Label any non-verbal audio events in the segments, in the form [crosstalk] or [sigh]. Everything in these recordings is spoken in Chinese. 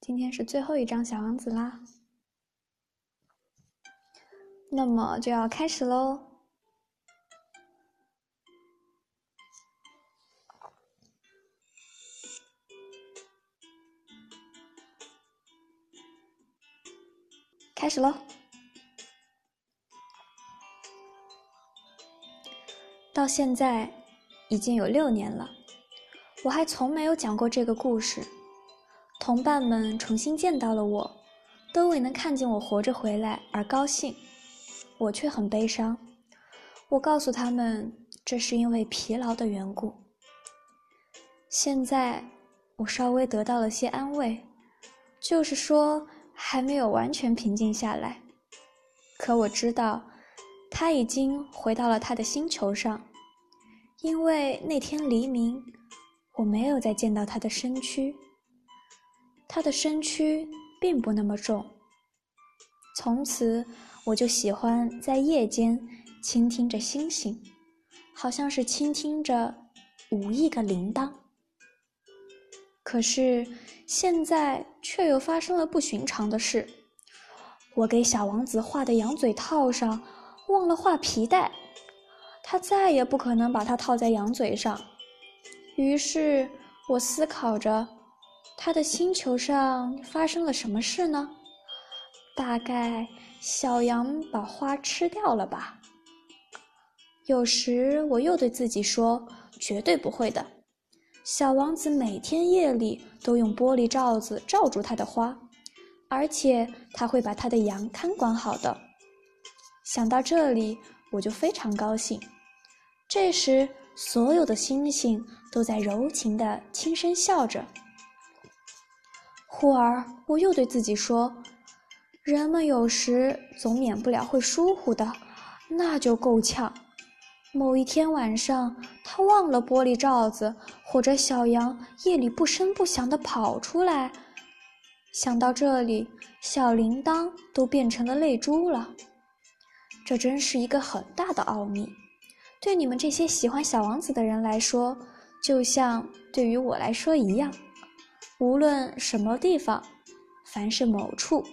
今天是最后一张小王子啦，那么就要开始喽。开始喽！到现在已经有六年了，我还从没有讲过这个故事。同伴们重新见到了我，都为能看见我活着回来而高兴，我却很悲伤。我告诉他们，这是因为疲劳的缘故。现在我稍微得到了些安慰，就是说。还没有完全平静下来，可我知道，他已经回到了他的星球上，因为那天黎明，我没有再见到他的身躯。他的身躯并不那么重。从此，我就喜欢在夜间倾听着星星，好像是倾听着五亿个铃铛。可是。现在却又发生了不寻常的事，我给小王子画的羊嘴套上忘了画皮带，他再也不可能把它套在羊嘴上。于是我思考着，他的星球上发生了什么事呢？大概小羊把花吃掉了吧。有时我又对自己说，绝对不会的。小王子每天夜里都用玻璃罩子罩住他的花，而且他会把他的羊看管好的。想到这里，我就非常高兴。这时，所有的星星都在柔情地轻声笑着。忽而，我又对自己说：“人们有时总免不了会疏忽的，那就够呛。”某一天晚上，他忘了玻璃罩子，或者小羊夜里不声不响地跑出来。想到这里，小铃铛都变成了泪珠了。这真是一个很大的奥秘，对你们这些喜欢小王子的人来说，就像对于我来说一样。无论什么地方，凡是某处，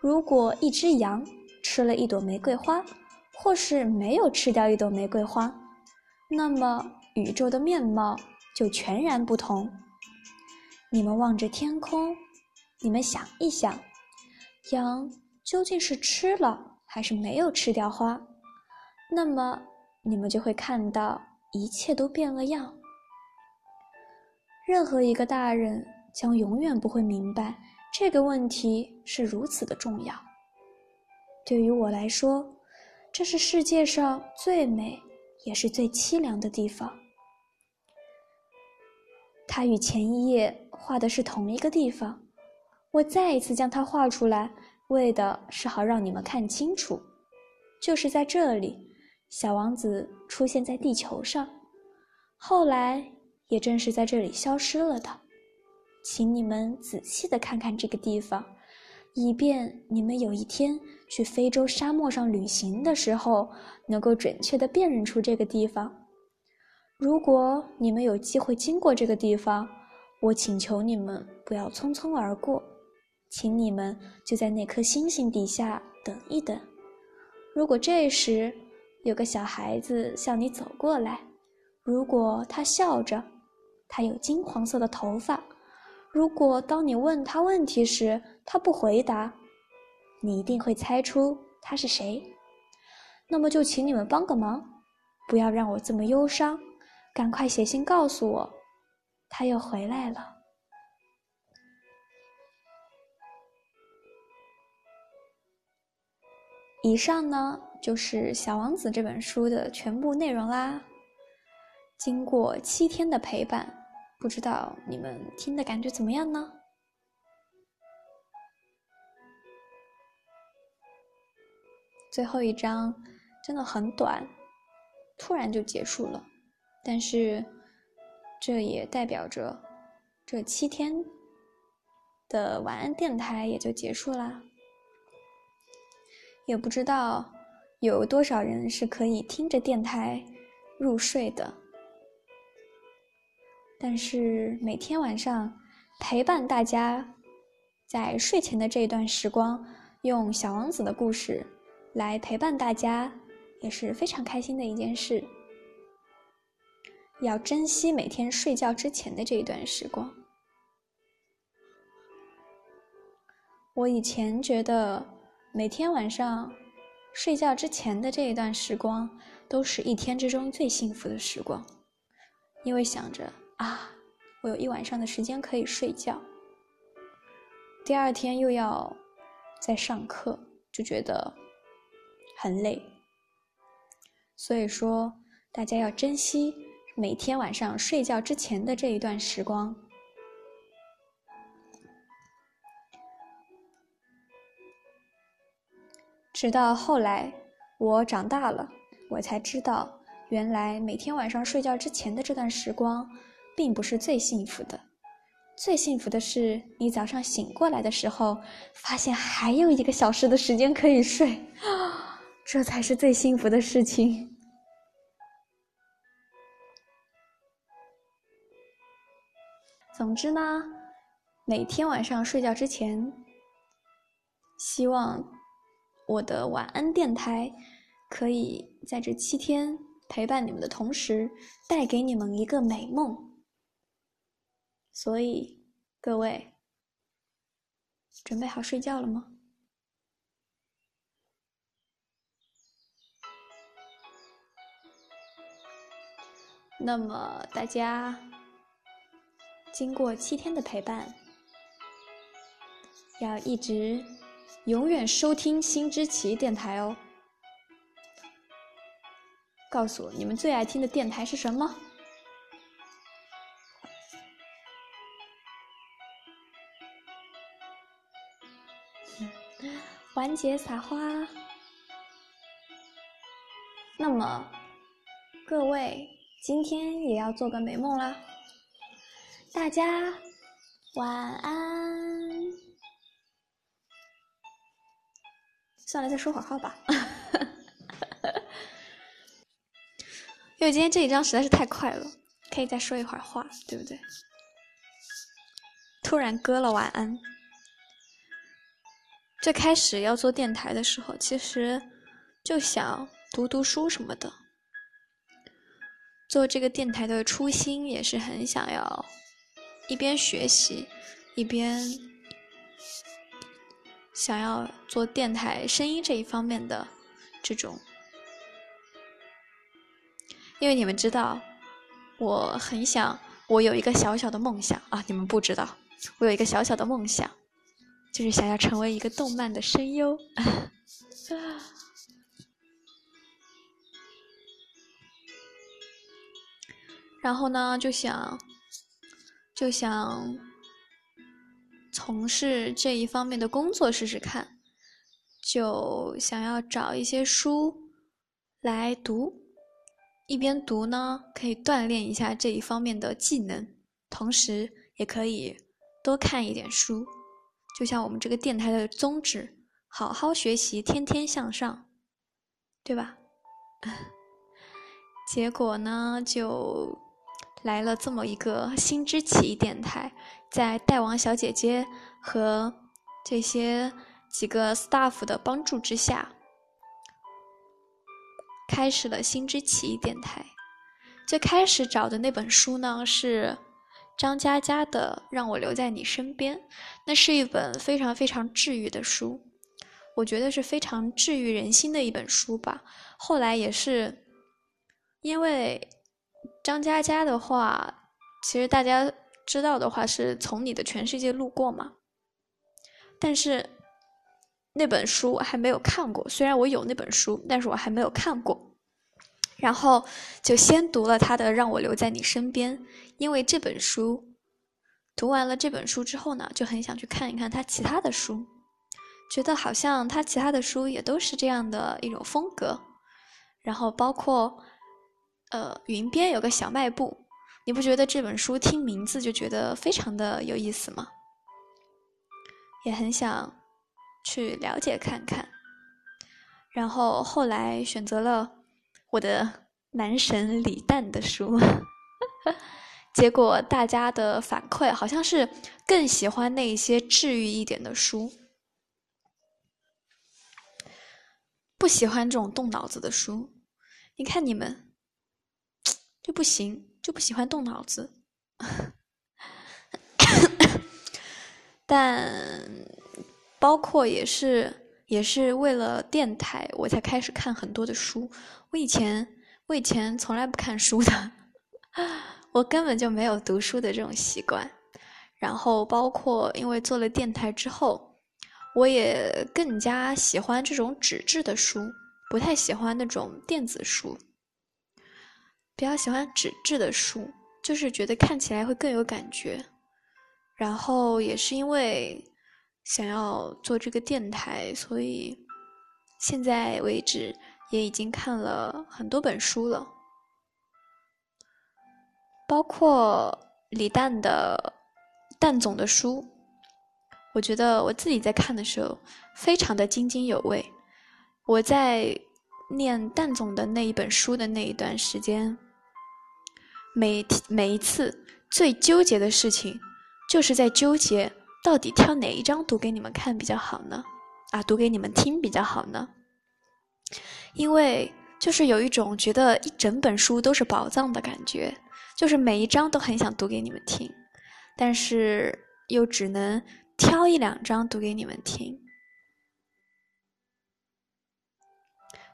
如果一只羊吃了一朵玫瑰花。或是没有吃掉一朵玫瑰花，那么宇宙的面貌就全然不同。你们望着天空，你们想一想，羊究竟是吃了还是没有吃掉花？那么你们就会看到一切都变了样。任何一个大人将永远不会明白这个问题是如此的重要。对于我来说。这是世界上最美，也是最凄凉的地方。它与前一页画的是同一个地方，我再一次将它画出来，为的是好让你们看清楚。就是在这里，小王子出现在地球上，后来也正是在这里消失了的。请你们仔细的看看这个地方。以便你们有一天去非洲沙漠上旅行的时候，能够准确地辨认出这个地方。如果你们有机会经过这个地方，我请求你们不要匆匆而过，请你们就在那颗星星底下等一等。如果这时有个小孩子向你走过来，如果他笑着，他有金黄色的头发。如果当你问他问题时，他不回答，你一定会猜出他是谁。那么就请你们帮个忙，不要让我这么忧伤，赶快写信告诉我，他又回来了。以上呢就是《小王子》这本书的全部内容啦。经过七天的陪伴。不知道你们听的感觉怎么样呢？最后一章真的很短，突然就结束了。但是这也代表着这七天的晚安电台也就结束啦。也不知道有多少人是可以听着电台入睡的。但是每天晚上陪伴大家在睡前的这一段时光，用小王子的故事来陪伴大家，也是非常开心的一件事。要珍惜每天睡觉之前的这一段时光。我以前觉得，每天晚上睡觉之前的这一段时光，都是一天之中最幸福的时光，因为想着啊，我有一晚上的时间可以睡觉，第二天又要再上课，就觉得很累。所以说，大家要珍惜每天晚上睡觉之前的这一段时光。直到后来，我长大了，我才知道，原来每天晚上睡觉之前的这段时光，并不是最幸福的。最幸福的是，你早上醒过来的时候，发现还有一个小时的时间可以睡，[laughs] 这才是最幸福的事情。总之呢，每天晚上睡觉之前，希望。我的晚安电台，可以在这七天陪伴你们的同时，带给你们一个美梦。所以，各位，准备好睡觉了吗？那么，大家经过七天的陪伴，要一直。永远收听新之奇电台哦！告诉我你们最爱听的电台是什么？完结撒花。那么，各位今天也要做个美梦啦！大家晚安。算了，再说会儿话吧。[laughs] 因为今天这一章实在是太快了，可以再说一会儿话，对不对？突然割了晚安。最开始要做电台的时候，其实就想读读书什么的。做这个电台的初心也是很想要一边学习一边。想要做电台声音这一方面的这种，因为你们知道，我很想，我有一个小小的梦想啊！你们不知道，我有一个小小的梦想，就是想要成为一个动漫的声优。[laughs] 然后呢，就想，就想。从事这一方面的工作试试看，就想要找一些书来读，一边读呢可以锻炼一下这一方面的技能，同时也可以多看一点书。就像我们这个电台的宗旨：好好学习，天天向上，对吧？[laughs] 结果呢，就来了这么一个新之奇异电台。在大王小姐姐和这些几个 staff 的帮助之下，开始了新之奇异电台。最开始找的那本书呢，是张嘉佳的《让我留在你身边》，那是一本非常非常治愈的书，我觉得是非常治愈人心的一本书吧。后来也是因为张嘉佳的话，其实大家。知道的话是从你的全世界路过嘛？但是那本书还没有看过，虽然我有那本书，但是我还没有看过。然后就先读了他的《让我留在你身边》，因为这本书读完了这本书之后呢，就很想去看一看他其他的书，觉得好像他其他的书也都是这样的一种风格。然后包括呃，云边有个小卖部。你不觉得这本书听名字就觉得非常的有意思吗？也很想去了解看看。然后后来选择了我的男神李诞的书，[laughs] 结果大家的反馈好像是更喜欢那些治愈一点的书，不喜欢这种动脑子的书。你看你们就不行，就不喜欢动脑子。[coughs] 但包括也是也是为了电台，我才开始看很多的书。我以前我以前从来不看书的，[laughs] 我根本就没有读书的这种习惯。然后包括因为做了电台之后，我也更加喜欢这种纸质的书，不太喜欢那种电子书。比较喜欢纸质的书，就是觉得看起来会更有感觉。然后也是因为想要做这个电台，所以现在为止也已经看了很多本书了，包括李诞的诞总的书。我觉得我自己在看的时候非常的津津有味。我在念诞总的那一本书的那一段时间，每每一次最纠结的事情。就是在纠结，到底挑哪一张读给你们看比较好呢？啊，读给你们听比较好呢？因为就是有一种觉得一整本书都是宝藏的感觉，就是每一章都很想读给你们听，但是又只能挑一两张读给你们听。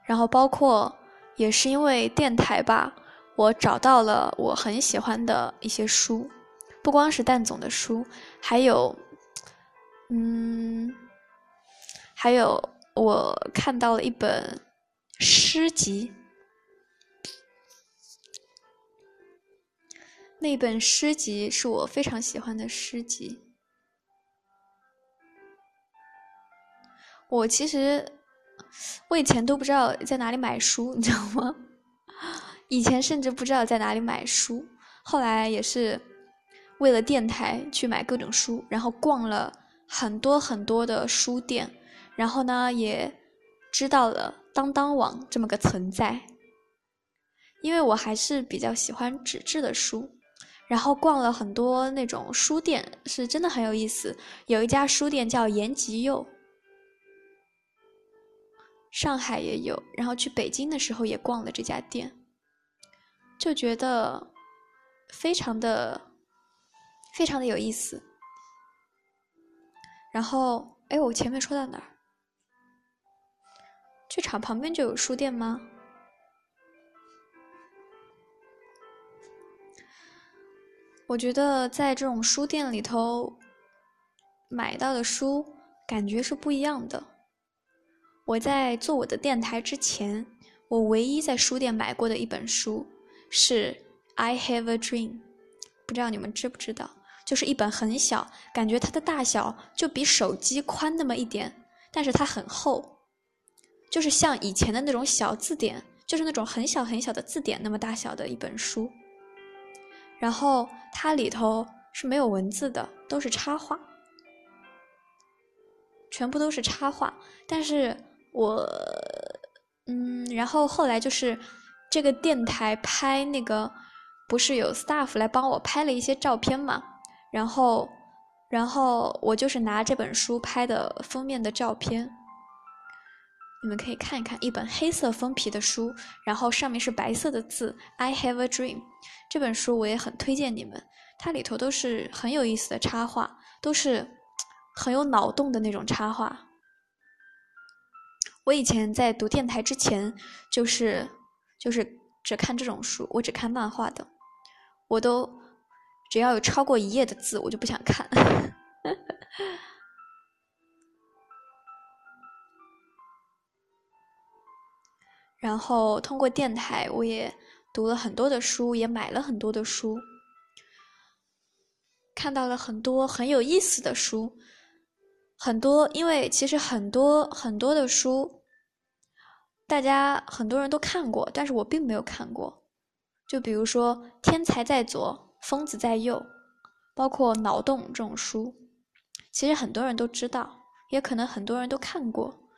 然后包括也是因为电台吧，我找到了我很喜欢的一些书。不光是蛋总的书，还有，嗯，还有我看到了一本诗集，那本诗集是我非常喜欢的诗集。我其实我以前都不知道在哪里买书，你知道吗？[laughs] 以前甚至不知道在哪里买书，后来也是。为了电台去买各种书，然后逛了很多很多的书店，然后呢也知道了当当网这么个存在。因为我还是比较喜欢纸质的书，然后逛了很多那种书店，是真的很有意思。有一家书店叫延吉佑，上海也有，然后去北京的时候也逛了这家店，就觉得非常的。非常的有意思，然后，哎，我前面说到哪儿？剧场旁边就有书店吗？我觉得在这种书店里头买到的书感觉是不一样的。我在做我的电台之前，我唯一在书店买过的一本书是《I Have a Dream》，不知道你们知不知道？就是一本很小，感觉它的大小就比手机宽那么一点，但是它很厚，就是像以前的那种小字典，就是那种很小很小的字典那么大小的一本书。然后它里头是没有文字的，都是插画，全部都是插画。但是我，嗯，然后后来就是这个电台拍那个，不是有 staff 来帮我拍了一些照片嘛？然后，然后我就是拿这本书拍的封面的照片，你们可以看一看，一本黑色封皮的书，然后上面是白色的字，I have a dream。这本书我也很推荐你们，它里头都是很有意思的插画，都是很有脑洞的那种插画。我以前在读电台之前，就是就是只看这种书，我只看漫画的，我都。只要有超过一页的字，我就不想看。[laughs] 然后通过电台，我也读了很多的书，也买了很多的书，看到了很多很有意思的书。很多，因为其实很多很多的书，大家很多人都看过，但是我并没有看过。就比如说《天才在左》。疯子在右，包括脑洞这种书，其实很多人都知道，也可能很多人都看过，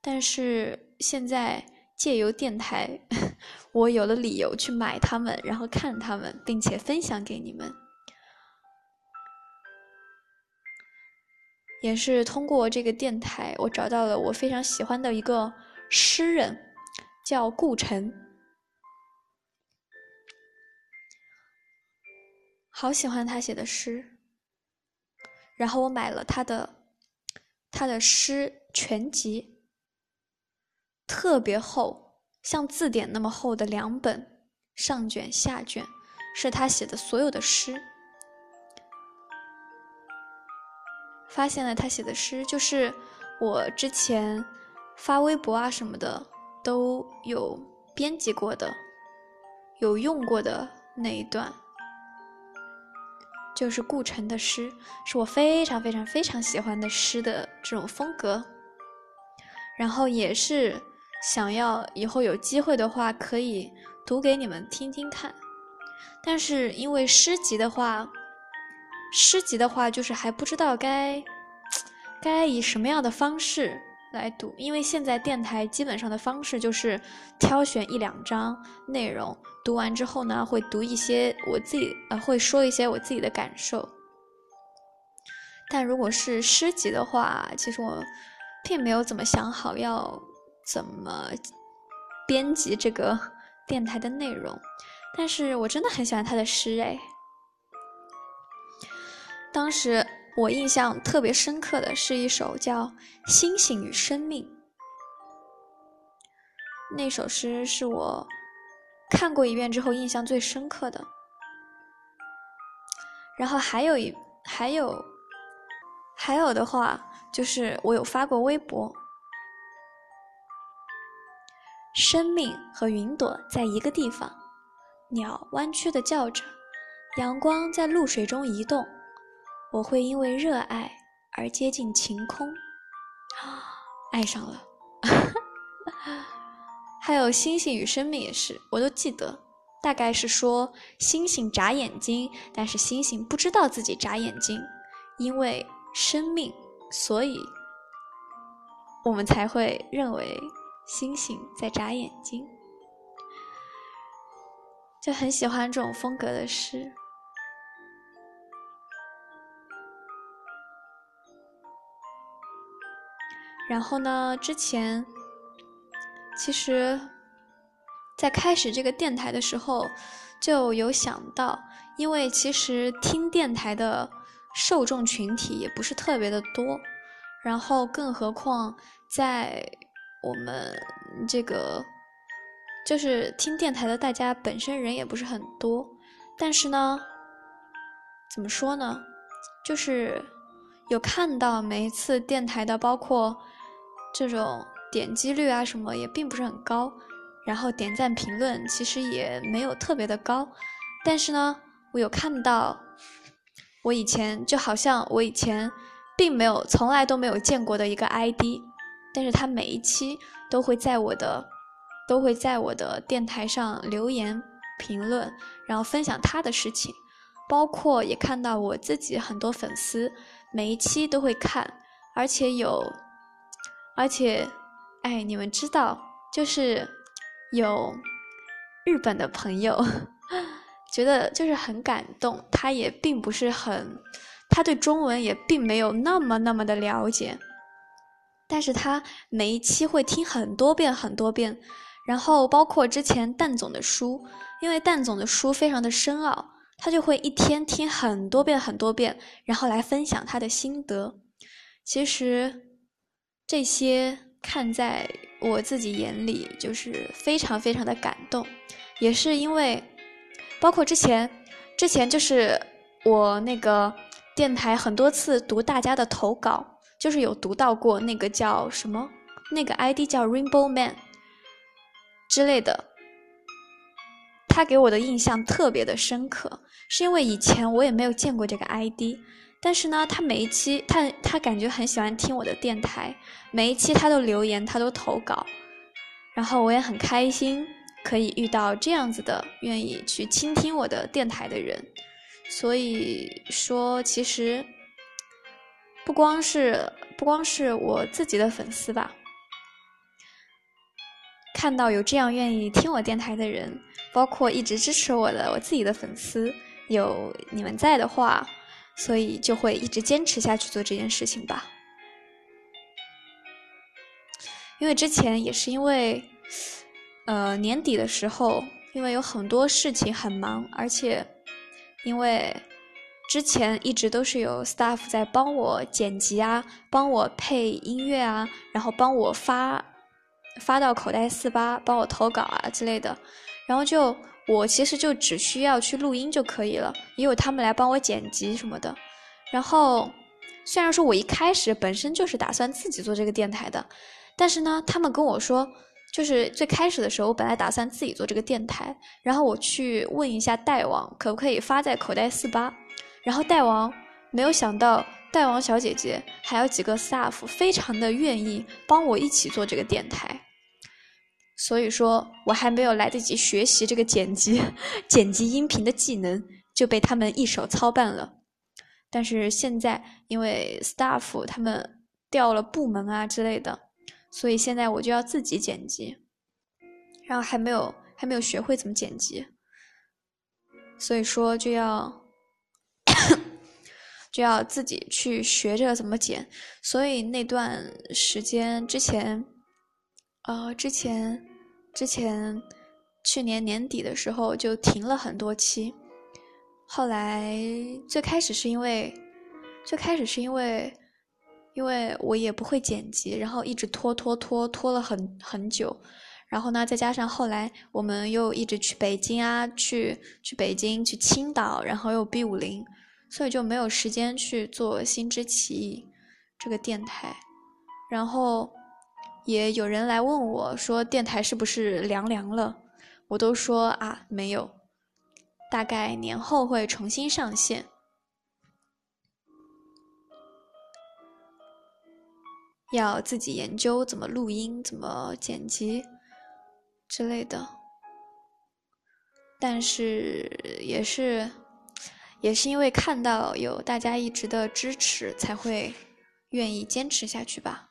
但是现在借由电台 [laughs] 我有了理由去买它们，然后看它们，并且分享给你们。也是通过这个电台，我找到了我非常喜欢的一个诗人，叫顾城。好喜欢他写的诗，然后我买了他的他的诗全集，特别厚，像字典那么厚的两本，上卷下卷是他写的所有的诗。发现了他写的诗，就是我之前发微博啊什么的都有编辑过的，有用过的那一段，就是顾城的诗，是我非常非常非常喜欢的诗的这种风格。然后也是想要以后有机会的话可以读给你们听听看，但是因为诗集的话。诗集的话，就是还不知道该 [tsk] 该以什么样的方式来读，因为现在电台基本上的方式就是挑选一两章内容，读完之后呢，会读一些我自己呃，会说一些我自己的感受。但如果是诗集的话，其实我并没有怎么想好要怎么编辑这个电台的内容，但是我真的很喜欢他的诗，哎。当时我印象特别深刻的是一首叫《星星与生命》，那首诗是我看过一遍之后印象最深刻的。然后还有一还有还有的话，就是我有发过微博，生命和云朵在一个地方，鸟弯曲的叫着，阳光在露水中移动。我会因为热爱而接近晴空，爱上了。[laughs] 还有星星与生命也是，我都记得。大概是说星星眨眼睛，但是星星不知道自己眨眼睛，因为生命，所以我们才会认为星星在眨眼睛。就很喜欢这种风格的诗。然后呢？之前其实，在开始这个电台的时候，就有想到，因为其实听电台的受众群体也不是特别的多，然后更何况在我们这个就是听电台的大家本身人也不是很多，但是呢，怎么说呢？就是有看到每一次电台的，包括。这种点击率啊什么也并不是很高，然后点赞评论其实也没有特别的高，但是呢，我有看到，我以前就好像我以前并没有从来都没有见过的一个 ID，但是他每一期都会在我的都会在我的电台上留言评论，然后分享他的事情，包括也看到我自己很多粉丝每一期都会看，而且有。而且，哎，你们知道，就是有日本的朋友，[laughs] 觉得就是很感动。他也并不是很，他对中文也并没有那么那么的了解，但是他每一期会听很多遍很多遍。然后包括之前蛋总的书，因为蛋总的书非常的深奥，他就会一天听很多遍很多遍，然后来分享他的心得。其实。这些看在我自己眼里，就是非常非常的感动，也是因为，包括之前，之前就是我那个电台很多次读大家的投稿，就是有读到过那个叫什么，那个 ID 叫 Rainbow Man 之类的，他给我的印象特别的深刻，是因为以前我也没有见过这个 ID。但是呢，他每一期他他感觉很喜欢听我的电台，每一期他都留言，他都投稿，然后我也很开心可以遇到这样子的愿意去倾听我的电台的人，所以说其实不光是不光是我自己的粉丝吧，看到有这样愿意听我电台的人，包括一直支持我的我自己的粉丝，有你们在的话，所以就会一直坚持下去做这件事情吧。因为之前也是因为，呃，年底的时候，因为有很多事情很忙，而且因为之前一直都是有 staff 在帮我剪辑啊，帮我配音乐啊，然后帮我发发到口袋四八，帮我投稿啊之类的，然后就我其实就只需要去录音就可以了，也有他们来帮我剪辑什么的。然后虽然说我一开始本身就是打算自己做这个电台的。但是呢，他们跟我说，就是最开始的时候，我本来打算自己做这个电台，然后我去问一下代王可不可以发在口袋四八，然后代王没有想到，代王小姐姐还有几个 staff 非常的愿意帮我一起做这个电台，所以说我还没有来得及学习这个剪辑剪辑音频的技能，就被他们一手操办了。但是现在因为 staff 他们调了部门啊之类的。所以现在我就要自己剪辑，然后还没有还没有学会怎么剪辑，所以说就要就要自己去学着怎么剪。所以那段时间之前，呃，之前之前去年年底的时候就停了很多期，后来最开始是因为最开始是因为。因为我也不会剪辑，然后一直拖拖拖拖了很很久，然后呢，再加上后来我们又一直去北京啊，去去北京去青岛，然后又 B 五零，所以就没有时间去做新之奇异这个电台。然后也有人来问我说电台是不是凉凉了，我都说啊没有，大概年后会重新上线。要自己研究怎么录音、怎么剪辑之类的，但是也是也是因为看到有大家一直的支持，才会愿意坚持下去吧。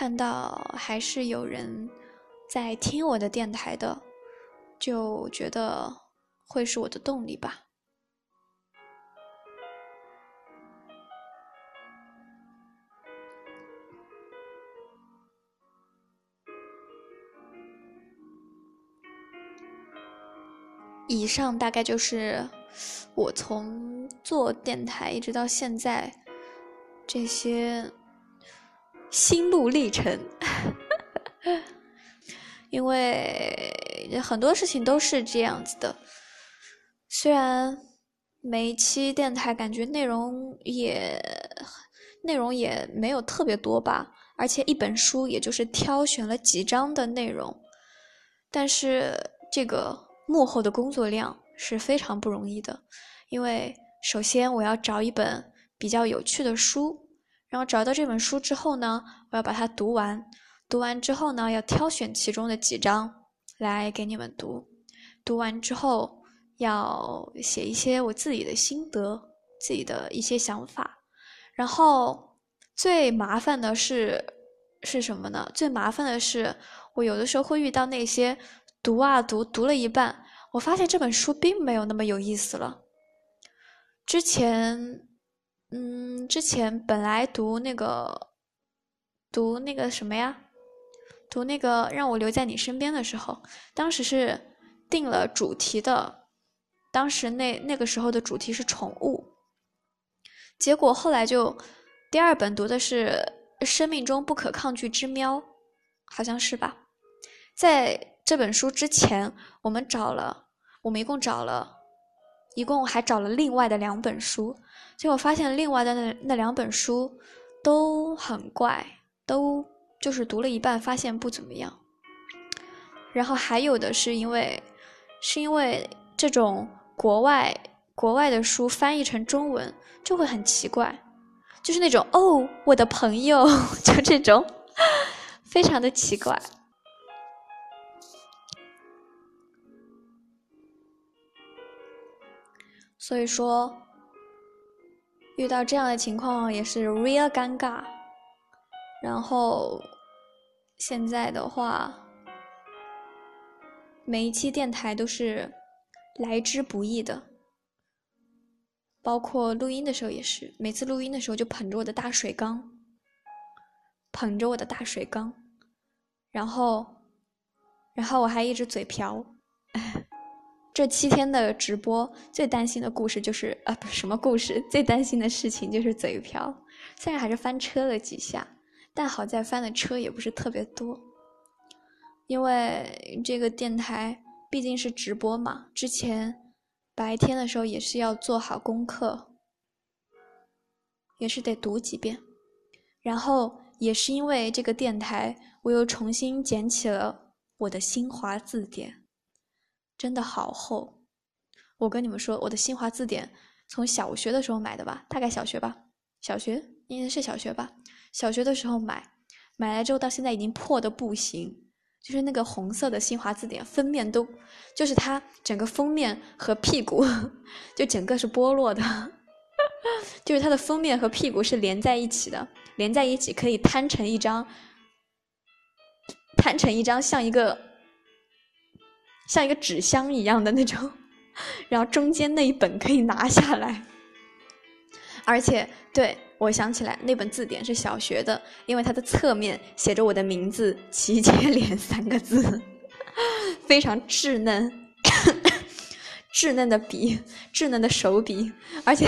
看到还是有人在听我的电台的，就觉得会是我的动力吧。以上大概就是我从做电台一直到现在这些心路历程，[laughs] 因为很多事情都是这样子的。虽然每一期电台感觉内容也内容也没有特别多吧，而且一本书也就是挑选了几章的内容，但是这个。幕后的工作量是非常不容易的，因为首先我要找一本比较有趣的书，然后找到这本书之后呢，我要把它读完，读完之后呢，要挑选其中的几章来给你们读，读完之后要写一些我自己的心得，自己的一些想法，然后最麻烦的是是什么呢？最麻烦的是我有的时候会遇到那些。读啊读，读了一半，我发现这本书并没有那么有意思了。之前，嗯，之前本来读那个，读那个什么呀？读那个让我留在你身边的时候，当时是定了主题的，当时那那个时候的主题是宠物。结果后来就第二本读的是《生命中不可抗拒之喵》，好像是吧？在。这本书之前，我们找了，我们一共找了，一共还找了另外的两本书，结果发现另外的那那两本书都很怪，都就是读了一半发现不怎么样。然后还有的是因为，是因为这种国外国外的书翻译成中文就会很奇怪，就是那种哦，我的朋友，[laughs] 就这种，非常的奇怪。所以说，遇到这样的情况也是 real 尴尬。然后现在的话，每一期电台都是来之不易的，包括录音的时候也是，每次录音的时候就捧着我的大水缸，捧着我的大水缸，然后，然后我还一直嘴瓢。这七天的直播最担心的故事就是啊，不是什么故事，[laughs] 最担心的事情就是嘴瓢。虽然还是翻车了几下，但好在翻的车也不是特别多。因为这个电台毕竟是直播嘛，之前白天的时候也是要做好功课，也是得读几遍。然后也是因为这个电台，我又重新捡起了我的新华字典。真的好厚，我跟你们说，我的新华字典从小学的时候买的吧，大概小学吧，小学应该是小学吧，小学的时候买，买来之后到现在已经破的不行，就是那个红色的新华字典封面都，就是它整个封面和屁股 [laughs] 就整个是剥落的，[laughs] 就是它的封面和屁股是连在一起的，连在一起可以摊成一张，摊成一张像一个。像一个纸箱一样的那种，然后中间那一本可以拿下来，而且对我想起来那本字典是小学的，因为它的侧面写着我的名字“齐接连” [laughs] 三个字，非常稚嫩，[coughs] 稚嫩的笔，稚嫩的手笔，而且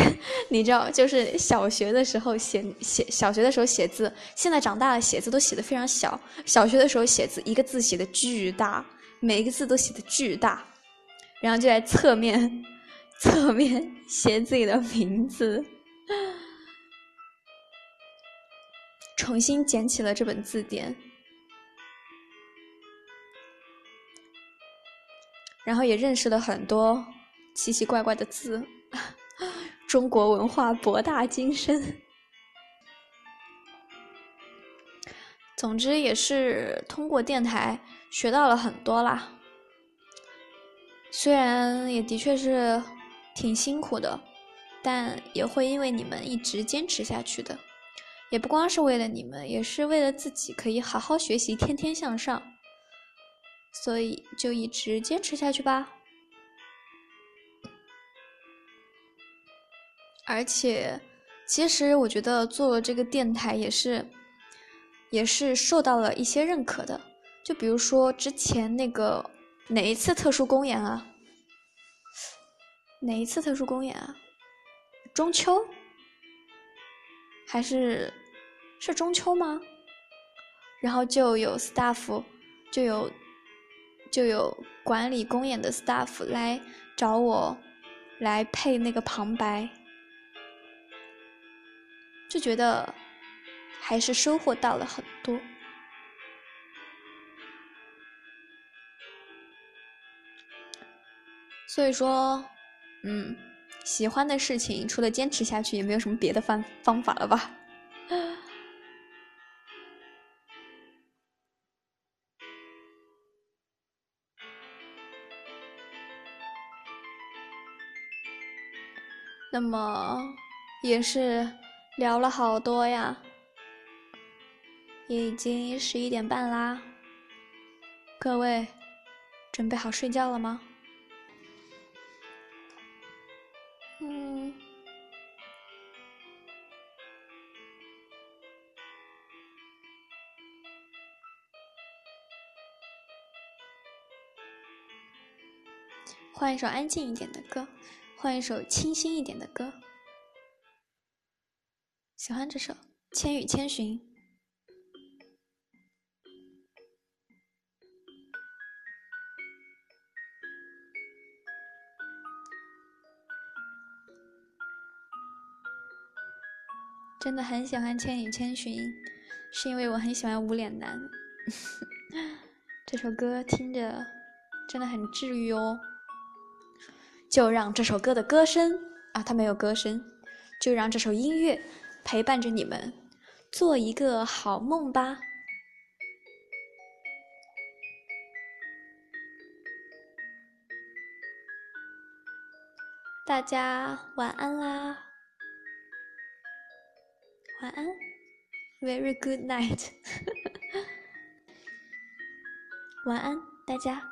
你知道，就是小学的时候写写，小学的时候写字，现在长大了写字都写的非常小，小学的时候写字一个字写的巨大。每一个字都写的巨大，然后就在侧面，[laughs] 侧面写自己的名字。重新捡起了这本字典，然后也认识了很多奇奇怪怪的字。[laughs] 中国文化博大精深，总之也是通过电台。学到了很多啦，虽然也的确是挺辛苦的，但也会因为你们一直坚持下去的，也不光是为了你们，也是为了自己可以好好学习，天天向上，所以就一直坚持下去吧。而且，其实我觉得做了这个电台也是，也是受到了一些认可的。就比如说之前那个哪一次特殊公演啊？哪一次特殊公演啊？中秋？还是是中秋吗？然后就有 staff，就有就有管理公演的 staff 来找我来配那个旁白，就觉得还是收获到了很多。所以说，嗯，喜欢的事情除了坚持下去，也没有什么别的方方法了吧？[laughs] 那么也是聊了好多呀，也已经十一点半啦，各位准备好睡觉了吗？嗯换一首安静一点的歌，换一首清新一点的歌。喜欢这首《千与千寻》，真的很喜欢《千与千寻》，是因为我很喜欢无脸男。[laughs] 这首歌听着真的很治愈哦。就让这首歌的歌声啊，它没有歌声，就让这首音乐陪伴着你们，做一个好梦吧。大家晚安啦。晚安，Very good night，晚安，大家。 [laughs]